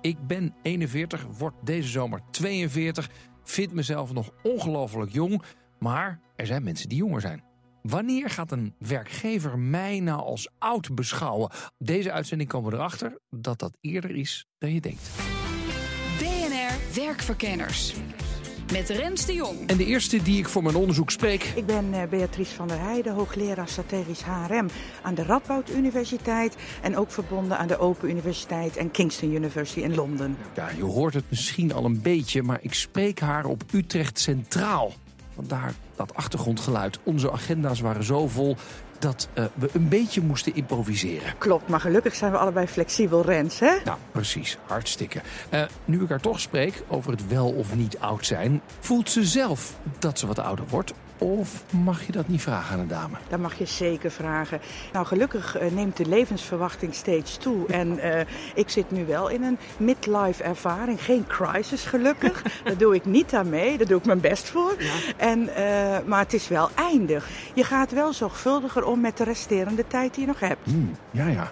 Ik ben 41, word deze zomer 42, vind mezelf nog ongelooflijk jong, maar er zijn mensen die jonger zijn. Wanneer gaat een werkgever mij nou als oud beschouwen? Deze uitzending komen we erachter dat dat eerder is dan je denkt. BNR Werkverkenners. Met Rens de Jong. En de eerste die ik voor mijn onderzoek spreek. Ik ben eh, Beatrice van der Heijden, hoogleraar strategisch HRM aan de Radboud Universiteit. En ook verbonden aan de Open Universiteit en Kingston University in Londen. Ja, je hoort het misschien al een beetje, maar ik spreek haar op Utrecht Centraal. Vandaar dat achtergrondgeluid. Onze agenda's waren zo vol dat uh, we een beetje moesten improviseren. Klopt, maar gelukkig zijn we allebei flexibel, Rens, hè? Nou, precies. Hartstikke. Uh, nu ik haar toch spreek over het wel of niet oud zijn... voelt ze zelf dat ze wat ouder wordt of mag je dat niet vragen aan een dame? Dat mag je zeker vragen. Nou, gelukkig uh, neemt de levensverwachting steeds toe. En uh, ik zit nu wel in een midlife ervaring. Geen crisis, gelukkig. Daar doe ik niet aan mee. Daar doe ik mijn best voor. Ja. En, uh, maar het is wel eindig. Je gaat wel zorgvuldiger om met de resterende tijd die je nog hebt. Mm, ja, ja.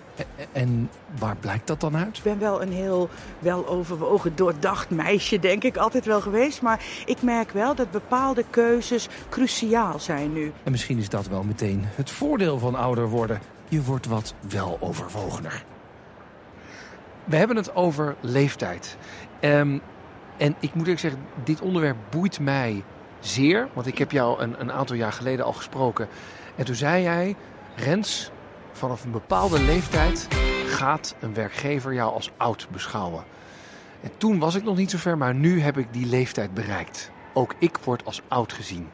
En waar blijkt dat dan uit? Ik ben wel een heel weloverwogen, doordacht meisje, denk ik, altijd wel geweest. Maar ik merk wel dat bepaalde keuzes cruciaal zijn nu. En misschien is dat wel meteen het voordeel van ouder worden. Je wordt wat weloverwogener. We hebben het over leeftijd. Um, en ik moet eerlijk zeggen, dit onderwerp boeit mij zeer. Want ik heb jou een, een aantal jaar geleden al gesproken. En toen zei jij, Rens, vanaf een bepaalde leeftijd gaat een werkgever jou als oud beschouwen. En toen was ik nog niet zo ver, maar nu heb ik die leeftijd bereikt. Ook ik word als oud gezien.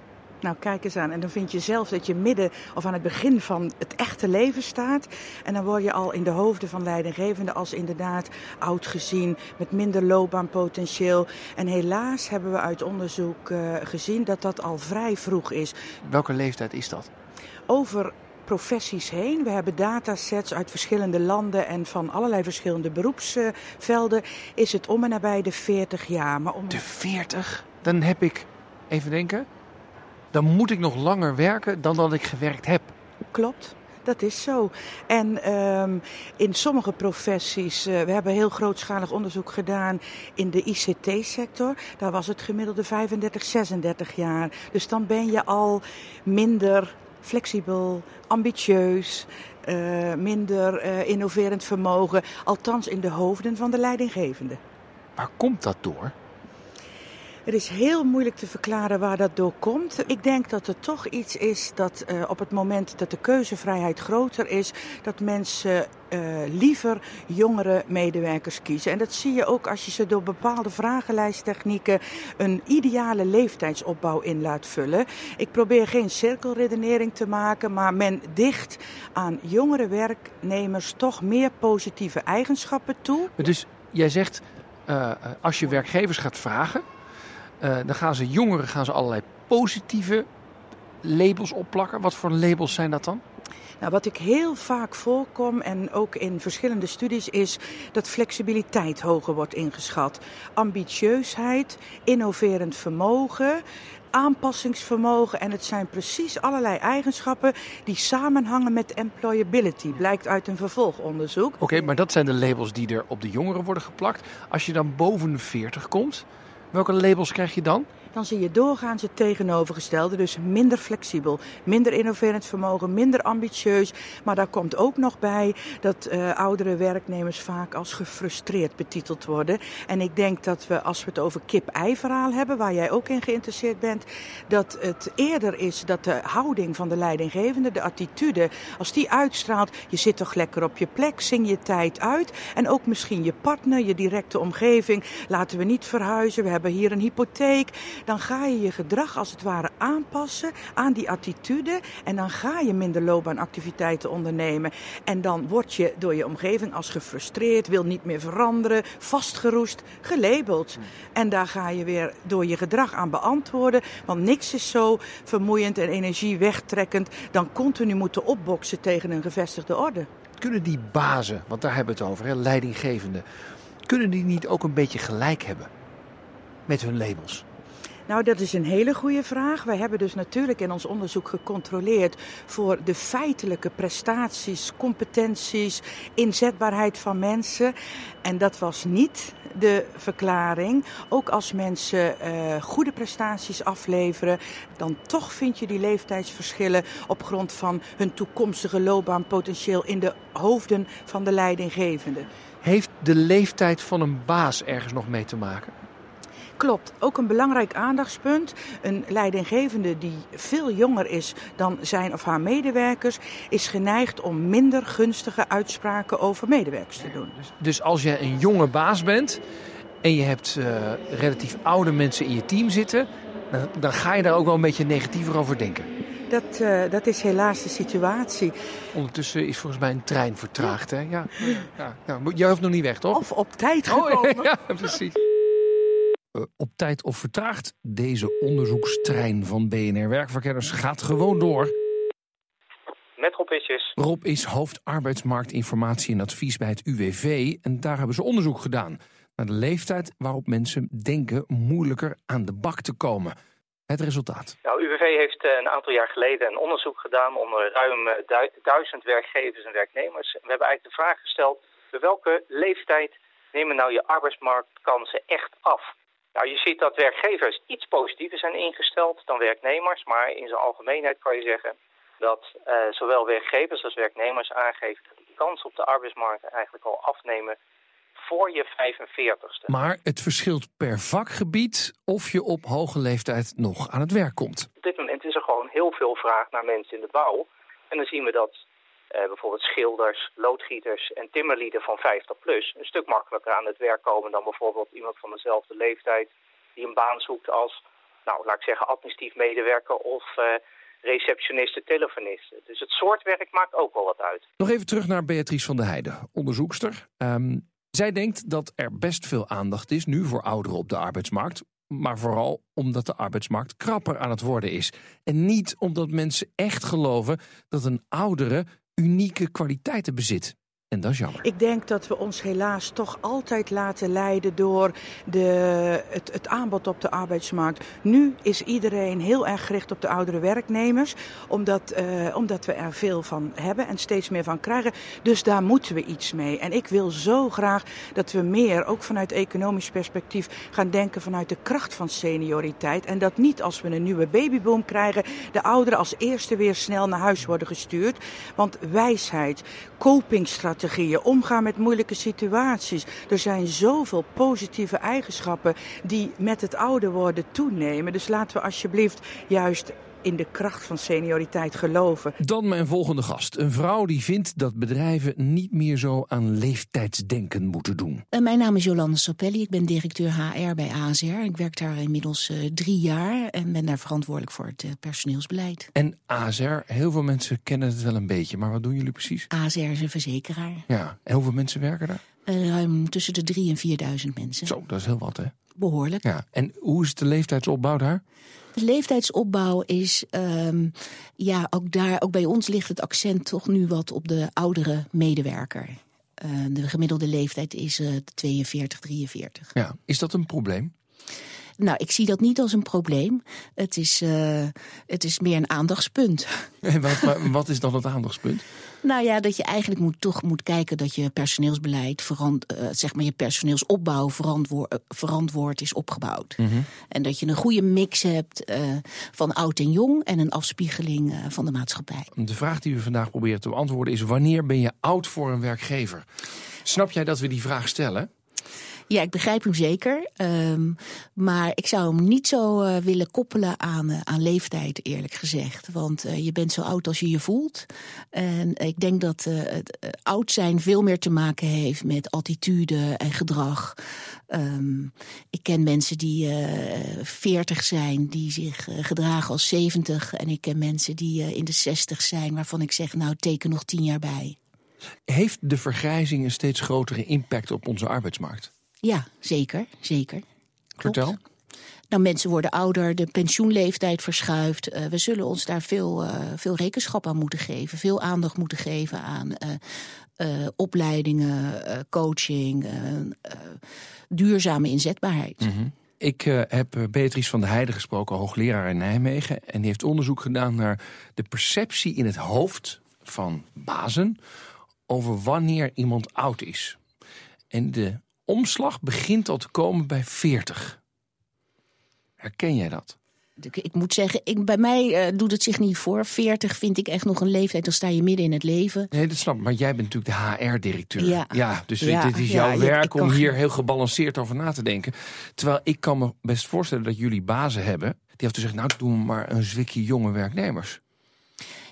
Nou, kijk eens aan. En dan vind je zelf dat je midden of aan het begin van het echte leven staat. En dan word je al in de hoofden van leidinggevenden als inderdaad oud gezien, met minder loopbaanpotentieel. En helaas hebben we uit onderzoek uh, gezien dat dat al vrij vroeg is. Welke leeftijd is dat? Over professies heen. We hebben datasets uit verschillende landen en van allerlei verschillende beroepsvelden. Is het om en nabij de 40 jaar. Maar om... De 40? Dan heb ik, even denken, dan moet ik nog langer werken dan dat ik gewerkt heb. Klopt. Dat is zo. En um, in sommige professies, uh, we hebben heel grootschalig onderzoek gedaan in de ICT-sector. Daar was het gemiddelde 35, 36 jaar. Dus dan ben je al minder flexibel, ambitieus, uh, minder uh, innoverend vermogen. Althans in de hoofden van de leidinggevenden. Waar komt dat door? Het is heel moeilijk te verklaren waar dat door komt. Ik denk dat er toch iets is dat uh, op het moment dat de keuzevrijheid groter is, dat mensen uh, liever jongere medewerkers kiezen. En dat zie je ook als je ze door bepaalde vragenlijsttechnieken een ideale leeftijdsopbouw in laat vullen. Ik probeer geen cirkelredenering te maken, maar men dicht aan jongere werknemers toch meer positieve eigenschappen toe. Dus jij zegt, uh, als je werkgevers gaat vragen, uh, dan gaan ze jongeren gaan ze allerlei positieve labels opplakken. Wat voor labels zijn dat dan? Nou, wat ik heel vaak voorkom en ook in verschillende studies is dat flexibiliteit hoger wordt ingeschat. Ambitieusheid, innoverend vermogen, aanpassingsvermogen. En het zijn precies allerlei eigenschappen die samenhangen met employability, blijkt uit een vervolgonderzoek. Oké, okay, maar dat zijn de labels die er op de jongeren worden geplakt. Als je dan boven de 40 komt, welke labels krijg je dan? Dan zie je doorgaans het tegenovergestelde. Dus minder flexibel, minder innoverend vermogen, minder ambitieus. Maar daar komt ook nog bij dat uh, oudere werknemers vaak als gefrustreerd betiteld worden. En ik denk dat we, als we het over kip-ei-verhaal hebben, waar jij ook in geïnteresseerd bent, dat het eerder is dat de houding van de leidinggevende, de attitude, als die uitstraalt, je zit toch lekker op je plek, zing je tijd uit. En ook misschien je partner, je directe omgeving. Laten we niet verhuizen. We hebben hier een hypotheek. Dan ga je je gedrag als het ware aanpassen aan die attitude. En dan ga je minder loopbaanactiviteiten ondernemen. En dan word je door je omgeving als gefrustreerd, wil niet meer veranderen, vastgeroest, gelabeld. En daar ga je weer door je gedrag aan beantwoorden. Want niks is zo vermoeiend en energie wegtrekkend dan continu moeten opboksen tegen een gevestigde orde. Kunnen die bazen, want daar hebben we het over, hè, leidinggevenden, kunnen die niet ook een beetje gelijk hebben met hun labels? Nou, dat is een hele goede vraag. Wij hebben dus natuurlijk in ons onderzoek gecontroleerd voor de feitelijke prestaties, competenties, inzetbaarheid van mensen. En dat was niet de verklaring. Ook als mensen uh, goede prestaties afleveren, dan toch vind je die leeftijdsverschillen op grond van hun toekomstige loopbaanpotentieel in de hoofden van de leidinggevenden. Heeft de leeftijd van een baas ergens nog mee te maken? Klopt, ook een belangrijk aandachtspunt. Een leidinggevende die veel jonger is dan zijn of haar medewerkers, is geneigd om minder gunstige uitspraken over medewerkers te doen. Dus, dus als je een jonge baas bent en je hebt uh, relatief oude mensen in je team zitten, dan, dan, ga je daar ook wel een beetje negatiever over denken. Dat, uh, dat is helaas de situatie. Ondertussen is volgens mij een trein vertraagd. Hè? Ja, ja, ja. Jij hoeft nog niet weg, toch? Of op tijd gekomen. Oh, ja, precies. Uh, op tijd of vertraagd, deze onderzoekstrein van BNR Werkverkenners gaat gewoon door. Met Rob Isjes. Rob is hoofd arbeidsmarktinformatie en advies bij het UWV. En daar hebben ze onderzoek gedaan naar de leeftijd waarop mensen denken moeilijker aan de bak te komen. Het resultaat. Nou, UWV heeft een aantal jaar geleden een onderzoek gedaan onder ruim duizend werkgevers en werknemers. We hebben eigenlijk de vraag gesteld, bij welke leeftijd nemen nou je arbeidsmarktkansen echt af? Nou, je ziet dat werkgevers iets positiever zijn ingesteld dan werknemers, maar in zijn algemeenheid kan je zeggen dat uh, zowel werkgevers als werknemers aangeven dat die kansen op de arbeidsmarkt eigenlijk al afnemen voor je 45ste. Maar het verschilt per vakgebied of je op hoge leeftijd nog aan het werk komt. Op dit moment is er gewoon heel veel vraag naar mensen in de bouw. En dan zien we dat bijvoorbeeld schilders, loodgieters en timmerlieden van 50 plus een stuk makkelijker aan het werk komen dan bijvoorbeeld iemand van dezelfde leeftijd die een baan zoekt als, nou laat ik zeggen, administratief medewerker of uh, receptioniste, telefoniste. Dus het soort werk maakt ook wel wat uit. Nog even terug naar Beatrice van der Heijden, onderzoekster. Um, zij denkt dat er best veel aandacht is nu voor ouderen op de arbeidsmarkt. Maar vooral omdat de arbeidsmarkt krapper aan het worden is. En niet omdat mensen echt geloven dat een oudere unieke kwaliteiten bezit. En dat is jammer. Ik denk dat we ons helaas toch altijd laten leiden door de, het, het, aanbod op de arbeidsmarkt. Nu is iedereen heel erg gericht op de oudere werknemers, omdat, uh, omdat we er veel van hebben en steeds meer van krijgen. Dus daar moeten we iets mee. En ik wil zo graag dat we meer, ook vanuit economisch perspectief, gaan denken vanuit de kracht van senioriteit. En dat niet als we een nieuwe babyboom krijgen, de ouderen als eerste weer snel naar huis worden gestuurd. Want wijsheid, omgaan met moeilijke situaties. Er zijn zoveel positieve eigenschappen die met het ouder worden toenemen. Dus laten we alsjeblieft juist in de kracht van senioriteit geloven. Dan mijn volgende gast. Een vrouw die vindt dat bedrijven niet meer zo aan leeftijdsdenken moeten doen. Uh, mijn naam is Jolande Sapelli. Ik ben directeur HR bij ASR. Ik werk daar inmiddels uh, drie jaar en ben daar verantwoordelijk voor het uh, personeelsbeleid. En ASR, heel veel mensen kennen het wel een beetje, maar wat doen jullie precies? ASR is een verzekeraar. Ja, en hoeveel mensen werken daar? ruim tussen de 3 en 4.000 mensen. Zo, dat is heel wat hè? Behoorlijk. Ja, en hoe is de leeftijdsopbouw daar? De leeftijdsopbouw is, um, ja, ook daar, ook bij ons ligt het accent toch nu wat op de oudere medewerker. Uh, de gemiddelde leeftijd is uh, 42, 43. Ja, is dat een probleem? Nou, ik zie dat niet als een probleem. Het is, uh, het is meer een aandachtspunt. En wat, wat is dan het aandachtspunt? Nou ja, dat je eigenlijk moet, toch moet kijken dat je personeelsbeleid, verant, uh, zeg maar je personeelsopbouw verantwoord, uh, verantwoord is opgebouwd. Mm -hmm. En dat je een goede mix hebt uh, van oud en jong en een afspiegeling van de maatschappij. De vraag die we vandaag proberen te beantwoorden is: wanneer ben je oud voor een werkgever? Snap jij dat we die vraag stellen? Ja, ik begrijp hem zeker. Ehm, maar ik zou hem niet zo eh, willen koppelen aan, eh, aan leeftijd, eerlijk gezegd. Want eh, je bent zo oud als je je voelt. En ik denk dat het oud zijn veel meer te maken heeft met attitude en gedrag. Ehm, ik ken mensen die veertig zijn, die zich gedragen als 70. En ik ken mensen die in de 60 zijn, waarvan ik zeg, nou teken nog tien jaar bij. Heeft de vergrijzing een steeds grotere impact op onze arbeidsmarkt? Ja, zeker. zeker. Vertel. Nou, mensen worden ouder, de pensioenleeftijd verschuift. Uh, we zullen ons daar veel, uh, veel rekenschap aan moeten geven. Veel aandacht moeten geven aan uh, opleidingen, coaching, duurzame inzetbaarheid. Mm -hmm. Ik heb Beatrice van der Heijden gesproken, hoogleraar in Nijmegen. En die heeft onderzoek gedaan naar de perceptie in het hoofd van bazen over wanneer iemand oud is. En de omslag begint al te komen bij 40. Herken jij dat? Ik moet zeggen, ik, bij mij uh, doet het zich niet voor. 40 vind ik echt nog een leeftijd, dan sta je midden in het leven. Nee, dat snap ik. Maar jij bent natuurlijk de HR-directeur. Ja. ja. dus ja, dit is jouw werk om hier heel gebalanceerd over na te denken. Terwijl ik kan me best voorstellen dat jullie bazen hebben... die hebben te zeggen, nou doen we maar een zwikje jonge werknemers.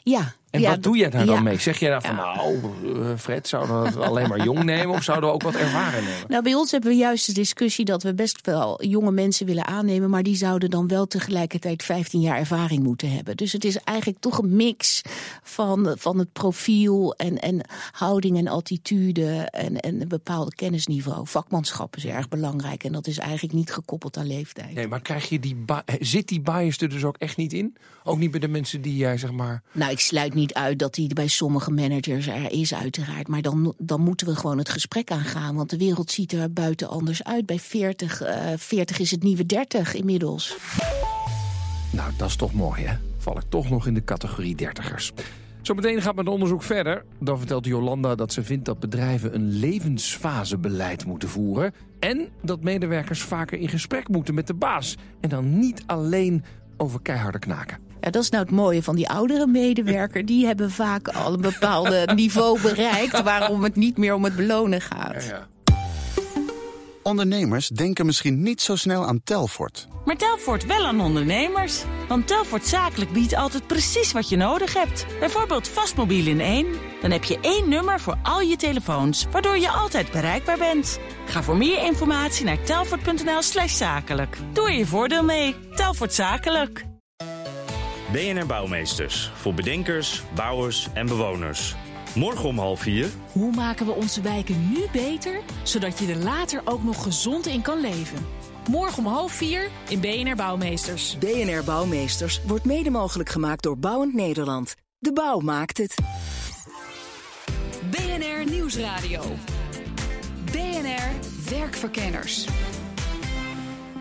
Ja, en wat doe jij daar dan mee? Zeg je daar van, nou, eh, Fred, zouden we alleen maar jong nemen of zouden we ook wat ervaren nemen? Nou, bij ons hebben we juist de discussie dat we best wel jonge mensen willen aannemen, maar die zouden dan wel tegelijkertijd 15 jaar ervaring moeten hebben. Dus het is eigenlijk toch een mix van, van het profiel en, en houding en attitude en, en een bepaalde kennisniveau. Vakmanschap is erg belangrijk en dat is eigenlijk niet gekoppeld aan leeftijd. Nee, maar krijg je die zit die bias er dus ook echt niet in? Ook niet bij de mensen die jij, zeg maar. Nou, ik sluit niet niet uit dat die bij sommige managers er is, uiteraard. Maar dan, dan moeten we gewoon het gesprek aangaan. Want de wereld ziet er buiten anders uit. Bij 40, uh, 40 is het nieuwe 30 inmiddels. Nou, dat is toch mooi, hè? Val ik toch nog in de categorie dertigers. Zometeen gaat mijn onderzoek verder. Dan vertelt Jolanda dat ze vindt dat bedrijven een levensfasebeleid moeten voeren. En dat medewerkers vaker in gesprek moeten met de baas. En dan niet alleen over keiharde knaken. Ja, dat is nou het mooie van die oudere medewerker. Die hebben vaak al een bepaald niveau bereikt... waarom het niet meer om het belonen gaat. Ja, ja. Ondernemers denken misschien niet zo snel aan Telfort. Maar Telfort wel aan ondernemers. Want Telfort Zakelijk biedt altijd precies wat je nodig hebt. Bijvoorbeeld vastmobiel in één. Dan heb je één nummer voor al je telefoons, waardoor je altijd bereikbaar bent. Ga voor meer informatie naar telfort.nl slash zakelijk. Doe er je voordeel mee. Telfort Zakelijk. BNR Bouwmeesters. Voor bedenkers, bouwers en bewoners. Morgen om half vier. Hoe maken we onze wijken nu beter, zodat je er later ook nog gezond in kan leven? Morgen om half vier in BNR Bouwmeesters. BNR Bouwmeesters wordt mede mogelijk gemaakt door Bouwend Nederland. De bouw maakt het. BNR Nieuwsradio. BNR Werkverkenners.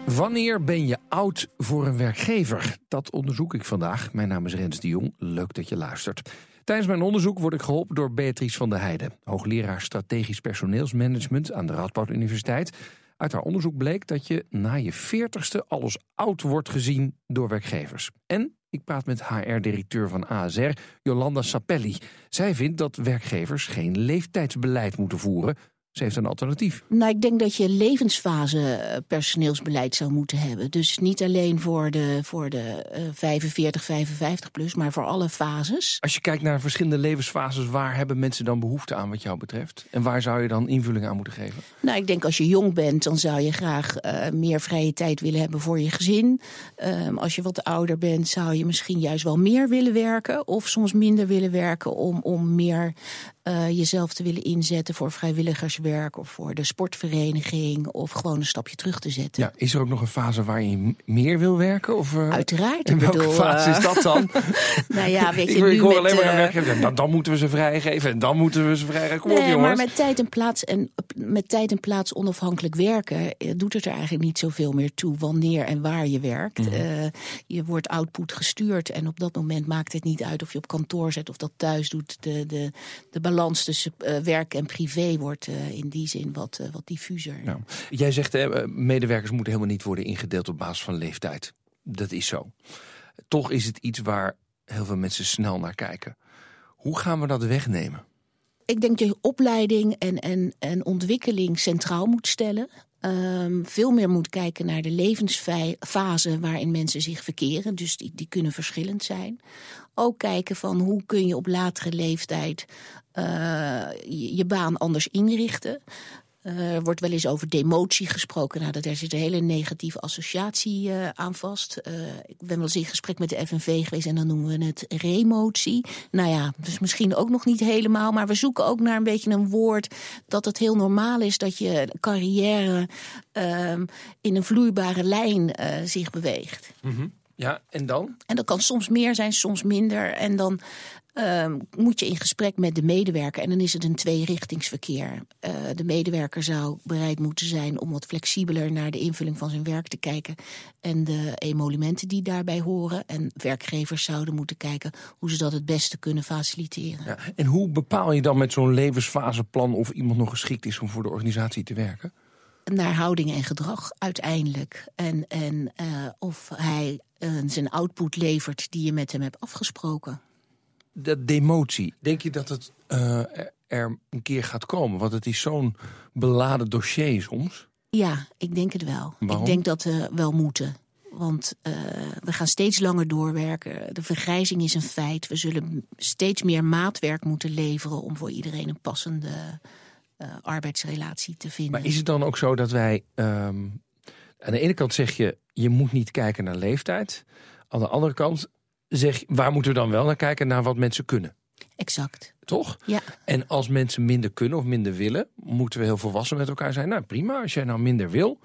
Wanneer ben je oud voor een werkgever? Dat onderzoek ik vandaag. Mijn naam is Rens de Jong. Leuk dat je luistert. Tijdens mijn onderzoek word ik geholpen door Beatrice van der Heijden, hoogleraar strategisch personeelsmanagement aan de Radboud Universiteit. Uit haar onderzoek bleek dat je na je veertigste alles oud wordt gezien door werkgevers. En ik praat met HR-directeur van ASR, Jolanda Sapelli. Zij vindt dat werkgevers geen leeftijdsbeleid moeten voeren, ze heeft een alternatief. Nou, ik denk dat je levensfase eh, personeelsbeleid zou moeten hebben. Dus niet alleen voor de, voor de uh, 45, 55 plus, maar voor alle fases. Als je kijkt naar verschillende levensfases, waar hebben mensen dan behoefte aan wat jou betreft? En waar zou je dan invulling aan moeten geven? Nou, ik denk als je jong bent, dan zou je graag uh, meer vrije tijd willen hebben voor je gezin. Uh, als je wat ouder bent, zou je misschien juist wel meer willen werken. Of soms minder willen werken om, om meer uh, jezelf te willen inzetten voor vrijwilligerswerk of voor de sportvereniging of gewoon een stapje terug te zetten. Ja, is er ook nog een fase waar je meer wil werken? Of, uh, Uiteraard. In welke bedoel, fase is dat dan? nou ja, weet je, ik, nu ik hoor met, alleen maar werken. Dan, dan moeten we ze vrijgeven en dan moeten we ze vrijgeven. Kom nee, op jongens. Maar met tijd en plaats en met tijd en plaats onafhankelijk werken doet het er eigenlijk niet zoveel meer toe wanneer en waar je werkt. Mm -hmm. uh, je wordt output gestuurd en op dat moment maakt het niet uit of je op kantoor zit of dat thuis doet. De, de, de balans tussen uh, werk en privé wordt uh, in die zin wat, uh, wat diffuser. Nou, jij zegt, medewerkers moeten helemaal niet worden ingedeeld op basis van leeftijd. Dat is zo. Toch is het iets waar heel veel mensen snel naar kijken. Hoe gaan we dat wegnemen? Ik denk dat je opleiding en, en, en ontwikkeling centraal moet stellen. ehm, veel meer moet kijken naar de levensfase waarin mensen zich verkeren. Dus die, die kunnen verschillend zijn. Ook kijken van hoe kun je op latere leeftijd je, je, baan anders inrichten. Uh, er wordt wel eens over demotie gesproken. Nou, daar zit een hele negatieve associatie uh, aan vast. Uh, ik ben wel eens in gesprek met de FNV geweest en dan noemen we het remotie. Nou ja, dus misschien ook nog niet helemaal. Maar we zoeken ook naar een beetje een woord dat het heel normaal is dat je carrière ehm, in een vloeibare lijn zich beweegt. Mm -hmm. Ja, en dan? En dat kan soms meer zijn, soms minder. En dan uh, moet je in gesprek met de medewerker. En dan is het een tweerichtingsverkeer. Uh, de medewerker zou bereid moeten zijn om wat flexibeler naar de invulling van zijn werk te kijken. En de emolumenten die daarbij horen. En werkgevers zouden moeten kijken hoe ze dat het beste kunnen faciliteren. Ja, en hoe bepaal je dan met zo'n levensfaseplan of iemand nog geschikt is om voor de organisatie te werken? Naar houding en gedrag uiteindelijk. En, en uh, of hij zijn output levert die je met hem hebt afgesproken dat demotie, denk je dat het uh, er een keer gaat komen? Want het is zo'n beladen dossier soms. Ja, ik denk het wel. Waarom? Ik denk dat we wel moeten. Want uh, we gaan steeds langer doorwerken. De vergrijzing is een feit. We zullen steeds meer maatwerk moeten leveren om voor iedereen een passende uh, arbeidsrelatie te vinden. Maar is het dan ook zo dat wij. Um, aan de ene kant zeg je, je moet niet kijken naar leeftijd. Aan de andere kant zeg, waar moeten we dan wel naar kijken? Naar wat mensen kunnen. Exact. Toch? Ja. En als mensen minder kunnen of minder willen, moeten we heel volwassen met elkaar zijn. Nou, prima. Als jij nou minder wil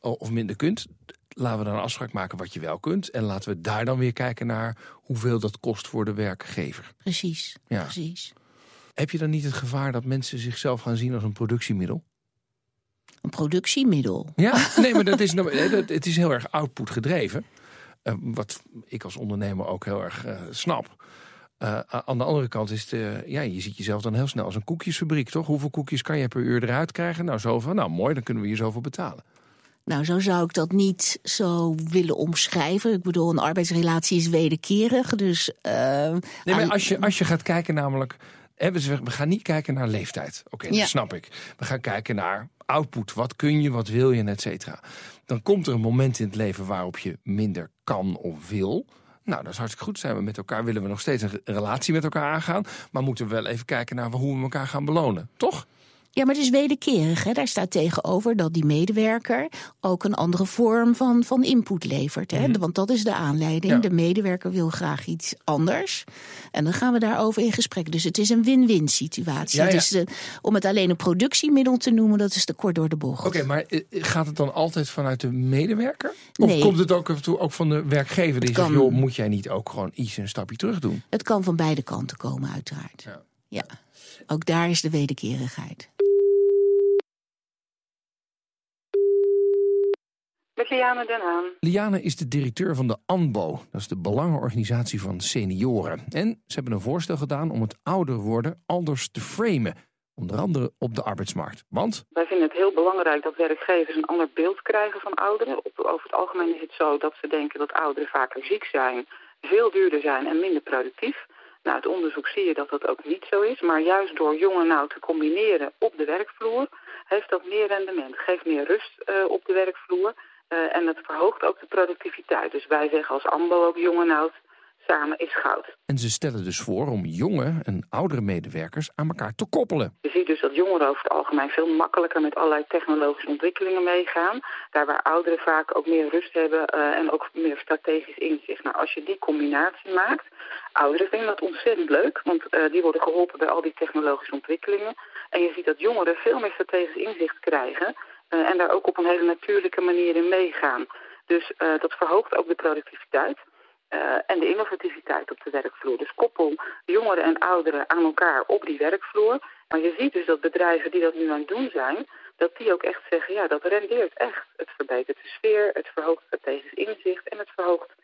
of minder kunt, laten we dan een afspraak maken wat je wel kunt. En laten we daar dan weer kijken naar hoeveel dat kost voor de werkgever. Precies. Ja. Precies. Heb je dan niet het gevaar dat mensen zichzelf gaan zien als een productiemiddel? Een productiemiddel? Ja, nee, maar dat is, het is heel erg output gedreven. Uh, wat ik als ondernemer ook heel erg uh, snap. Uh, aan de andere kant is het, ja, je ziet jezelf dan heel snel als een koekjesfabriek, toch? Hoeveel koekjes kan je per uur eruit krijgen? Nou, zoveel. Nou, mooi, dan kunnen we je zoveel betalen. Nou, zo zou ik dat niet zo willen omschrijven. Ik bedoel, een arbeidsrelatie is wederkerig, dus... nee, maar als je, als je gaat kijken namelijk... Hè, we gaan niet kijken naar leeftijd. Oké, okay, ja. dat snap ik. We gaan kijken naar output. Wat kun je, wat wil je, et cetera. Dan komt er een moment in het leven waarop je minder kan of wil. Nou, dat is hartstikke goed. Zijn we met elkaar, willen we nog steeds een relatie met elkaar aangaan. Maar moeten we wel even kijken naar hoe we elkaar gaan belonen. Toch? Ja, maar het is wederkerig. Hè? Daar staat tegenover dat die medewerker ook een andere vorm van, van input levert. Hè? Mhm. Want dat is de aanleiding. Ja. De medewerker wil graag iets anders. En dan gaan we daarover in gesprek. Dus het is een win-win situatie. Ja, ja. Dus, eh, om het alleen een productiemiddel te noemen, dat is te kort door de bocht. Oké, maar eh, gaat het dan altijd vanuit de medewerker? Of Nee. komt het ook af en toe ook van de werkgever die zegt... joh, moet jij niet ook gewoon iets een stapje terug doen? Het kan van beide kanten komen, uiteraard. Ja. ja. Ook daar is de wederkerigheid. Met Liane Den Haan. Liane is de directeur van de ANBO. Dat is de Belangenorganisatie van Senioren. En ze hebben een voorstel gedaan om het ouder worden anders te framen. Onder andere op de arbeidsmarkt. Want Wij vinden het heel belangrijk dat werkgevers een ander beeld krijgen van ouderen. Over het algemeen is het zo dat ze denken dat ouderen vaker ziek zijn, veel duurder zijn en minder productief. Nou, uit onderzoek zie je dat dat ook niet zo is. Maar juist door jong en oud te combineren op de werkvloer, heeft dat meer rendement. Geeft meer rust eh, op de werkvloer. Eh, en het verhoogt ook de productiviteit. Dus wij zeggen als AMBO ook jong en oud, samen is goud. En ze stellen dus voor om jonge en oudere medewerkers aan elkaar te koppelen. Je ziet dus dat jongeren over het algemeen veel makkelijker met allerlei technologische ontwikkelingen meegaan. Daar waar ouderen vaak ook meer rust hebben eh, en ook meer strategisch inzicht. Nou, als je die combinatie maakt, ouderen vinden dat ontzettend leuk, want eh, die worden geholpen bij al die technologische ontwikkelingen. En je ziet dat jongeren veel meer strategisch inzicht krijgen eh, en daar ook op een hele natuurlijke manier in meegaan. Dus eh, dat verhoogt ook de productiviteit. eh, en de innovativiteit op de werkvloer. Dus koppel jongeren en ouderen aan elkaar op die werkvloer. Maar je ziet dus dat bedrijven die dat nu aan het doen zijn, dat die ook echt zeggen, ja, dat rendeert echt. Het verbetert de sfeer, het verhoogt strategisch inzicht en het verhoogt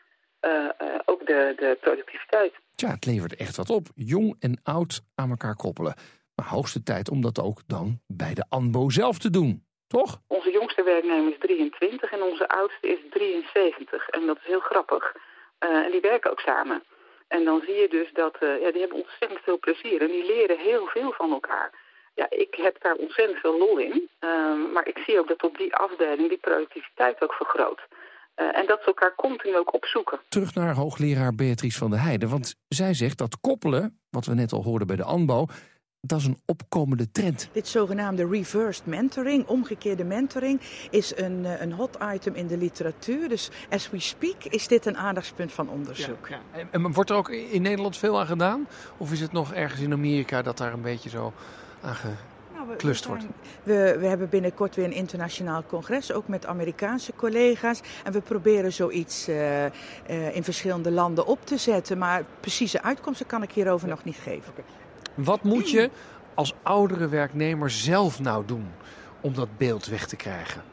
ook de, de productiviteit. Tja, het levert echt wat op. Jong en oud aan elkaar koppelen. Maar hoogste tijd om dat ook dan bij de ANBO zelf te doen. Toch? Onze jongste werknemer is 23 en onze oudste is 73. En dat is heel grappig. Eh, en die werken ook samen. En dan zie je dus dat eh, ja, die hebben ontzettend veel plezier en die leren heel veel van elkaar. Ja, ik heb daar ontzettend veel lol in. Ehm, maar ik zie ook dat op die afdeling die productiviteit ook vergroot. Uh, en dat ze elkaar continu ook opzoeken. Terug naar hoogleraar Beatrice van der Heijden. Want zij zegt dat koppelen, wat we net al hoorden bij de ANBO dat is een opkomende trend. Dit zogenaamde reversed mentoring, omgekeerde mentoring, is een, eh, een hot item in de literatuur. Dus as we speak is dit een aandachtspunt van onderzoek. Ja, ja. En wordt er ook in Nederland veel aan gedaan? Of is het nog ergens in Amerika dat daar een beetje zo aan geklust wordt? We, we hebben binnenkort weer een internationaal congres, ook met Amerikaanse collega's. En we proberen zoiets uh, uh, in verschillende landen op te zetten. Maar precieze uitkomsten kan ik hierover nog niet geven. Wat moet je als oudere werknemer zelf nou doen om dat beeld weg te krijgen?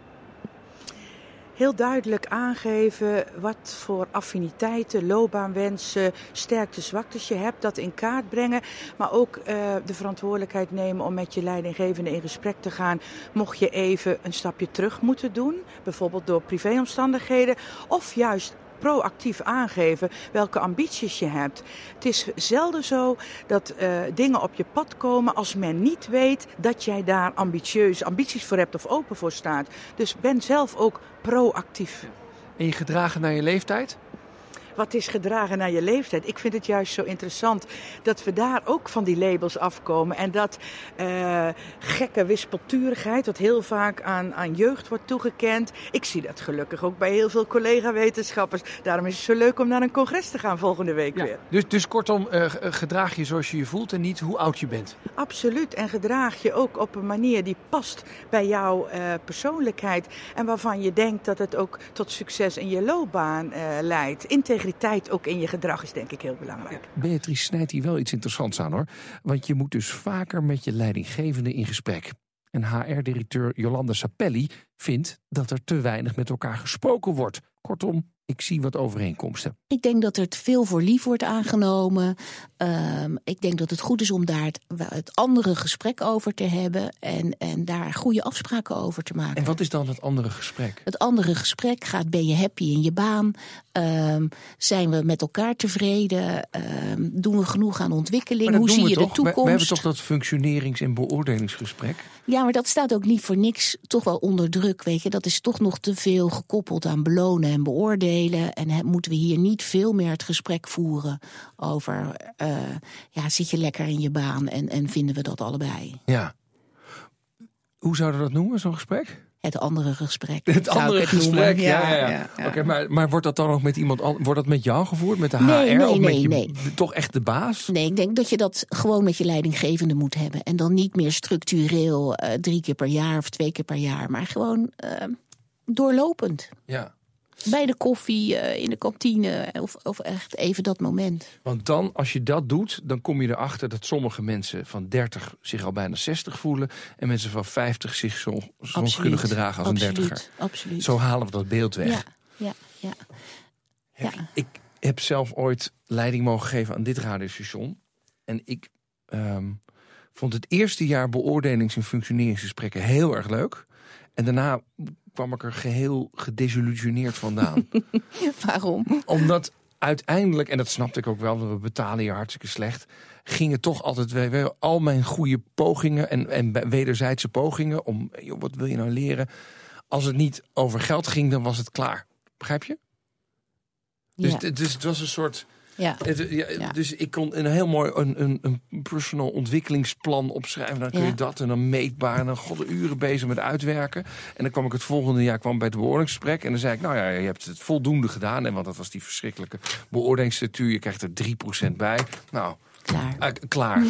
heel duidelijk aangeven wat voor affiniteiten, loopbaanwensen, sterkte, zwaktes je hebt. Dat in kaart brengen. Maar ook uh, de verantwoordelijkheid nemen om met je leidinggevende in gesprek te gaan. Mocht je even een stapje terug moeten doen. Bijvoorbeeld door privéomstandigheden. Of juist proactief aangeven welke ambities je hebt. Het is zelden zo dat uh, dingen op je pad komen als men niet weet dat jij daar ambitieus ambities voor hebt of open voor staat. Dus ben zelf ook proactief. En je gedragen naar je leeftijd? Wat is gedragen naar je leeftijd. Ik vind het juist zo interessant dat we daar ook van die labels afkomen. En dat uh, gekke wispelturigheid, wat heel vaak aan, aan jeugd wordt toegekend. Ik zie dat gelukkig ook bij heel veel collega-wetenschappers. Daarom is het zo leuk om naar een congres te gaan volgende week weer. Dus, dus kortom, uh, gedraag je zoals je je voelt en niet hoe oud je bent. Absoluut. En gedraag je ook op een manier die past bij jouw uh, persoonlijkheid. En waarvan je denkt dat het ook tot succes in je loopbaan leidt. Integriteit integriteit ook in je gedrag is denk ik heel belangrijk. Beatrice snijdt hier wel iets interessants aan hoor. Want je moet dus vaker met je leidinggevende in gesprek. En HR-directeur Jolanda Sapelli vindt dat er te weinig met elkaar gesproken wordt. Kortom, ik zie wat overeenkomsten. Ik denk dat er het veel voor lief wordt aangenomen. Um, ik denk dat het goed is om daar het, het, andere gesprek over te hebben. En, en daar goede afspraken over te maken. En wat is dan het andere gesprek? Het andere gesprek gaat: ben je happy in je baan? Um, zijn we met elkaar tevreden? Um, doen we genoeg aan ontwikkeling? Hoe zie je toch? de toekomst? We, we, hebben toch dat functionerings- en beoordelingsgesprek? Ja, maar dat staat ook niet voor niks toch wel onder druk. Weet je, dat is toch nog te veel gekoppeld aan belonen en beoordelen. En moeten we hier niet veel meer het gesprek voeren over, uh, ja, zit je lekker in je baan en, en vinden we dat allebei? Ja. Hoe zouden we dat noemen, zo'n gesprek? Het andere gesprek. Het andere het gesprek, ja. ja, ja. ja Oké, maar, maar wordt dat dan ook met iemand anders? Wordt dat met jou gevoerd, met de HR? Nee, nee, of met nee, je, nee. toch echt de baas? Nee, ik denk dat je dat gewoon met je leidinggevende moet hebben. En dan niet meer structureel uh, drie keer per jaar of twee keer per jaar. Maar gewoon uh, doorlopend. Ja. Bij de koffie, uh, in de kantine of, of echt even dat moment. Want dan, als je dat doet, dan kom je erachter dat sommige mensen van 30 zich al bijna 60 voelen. En mensen van 50 zich zo, zo kunnen gedragen als absoluut, een dertiger. Absoluut. Zo halen we dat beeld weg. Ja, ja, ja. ja. Ik heb zelf ooit leiding mogen geven aan dit radiostation. En ik um, vond het eerste jaar beoordelings- en functioneringsgesprekken heel erg leuk. En daarna kwam ik er geheel gedesillusioneerd vandaan. Waarom? Omdat uiteindelijk, en dat snapte ik ook wel, want we betalen je hartstikke slecht, gingen toch altijd weer al mijn goede pogingen en, en wederzijdse pogingen om, joh, wat wil je nou leren? Als het niet over geld ging, dan was het klaar. Begrijp je? Dus, Ja. dus het was een soort. Ja. Het, ja, Ja. Dus ik kon een heel mooi een, een, een personal ontwikkelingsplan opschrijven. Dan kun je dat en dan meetbaar. En dan god uren bezig met uitwerken. En dan kwam ik het volgende jaar kwam bij het beoordelingsgesprek. En dan zei ik, nou ja, je hebt het voldoende gedaan. En want dat was die verschrikkelijke beoordelingsstatuur. Je krijgt er 3% bij. Nou, Klaar. klaar.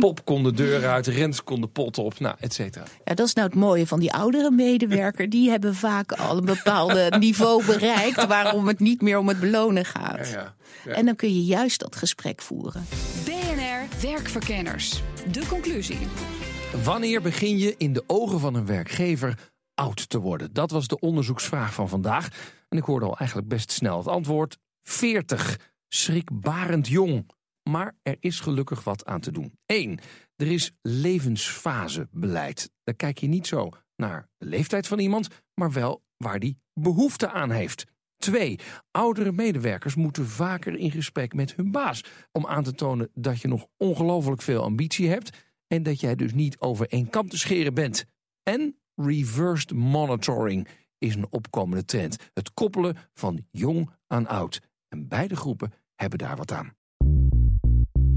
Pop kon de deur uit, Rens kon de pot op. Nou, et cetera. Ja, dat is nou het mooie van die oudere medewerker. Die hebben vaak al een bepaald niveau bereikt... waarom het niet meer om het belonen gaat. Ja, ja. Ja. En dan kun je juist dat gesprek voeren. BNR Werkverkenners. De conclusie. Wanneer begin je in de ogen van een werkgever oud te worden? Dat was de onderzoeksvraag van vandaag. En ik hoorde al eigenlijk best snel het antwoord. 40. Schrikbarend jong. Maar er is gelukkig wat aan te doen. 1. Er is levensfasebeleid. Daar kijk je niet zo naar de leeftijd van iemand, maar wel waar die behoefte aan heeft. 2. Oudere medewerkers moeten vaker in gesprek met hun baas om aan te tonen dat je nog ongelooflijk veel ambitie hebt. en dat jij dus niet over één kam te scheren bent. En reversed monitoring is een opkomende trend. Het koppelen van jong aan oud. En beide groepen hebben daar wat aan.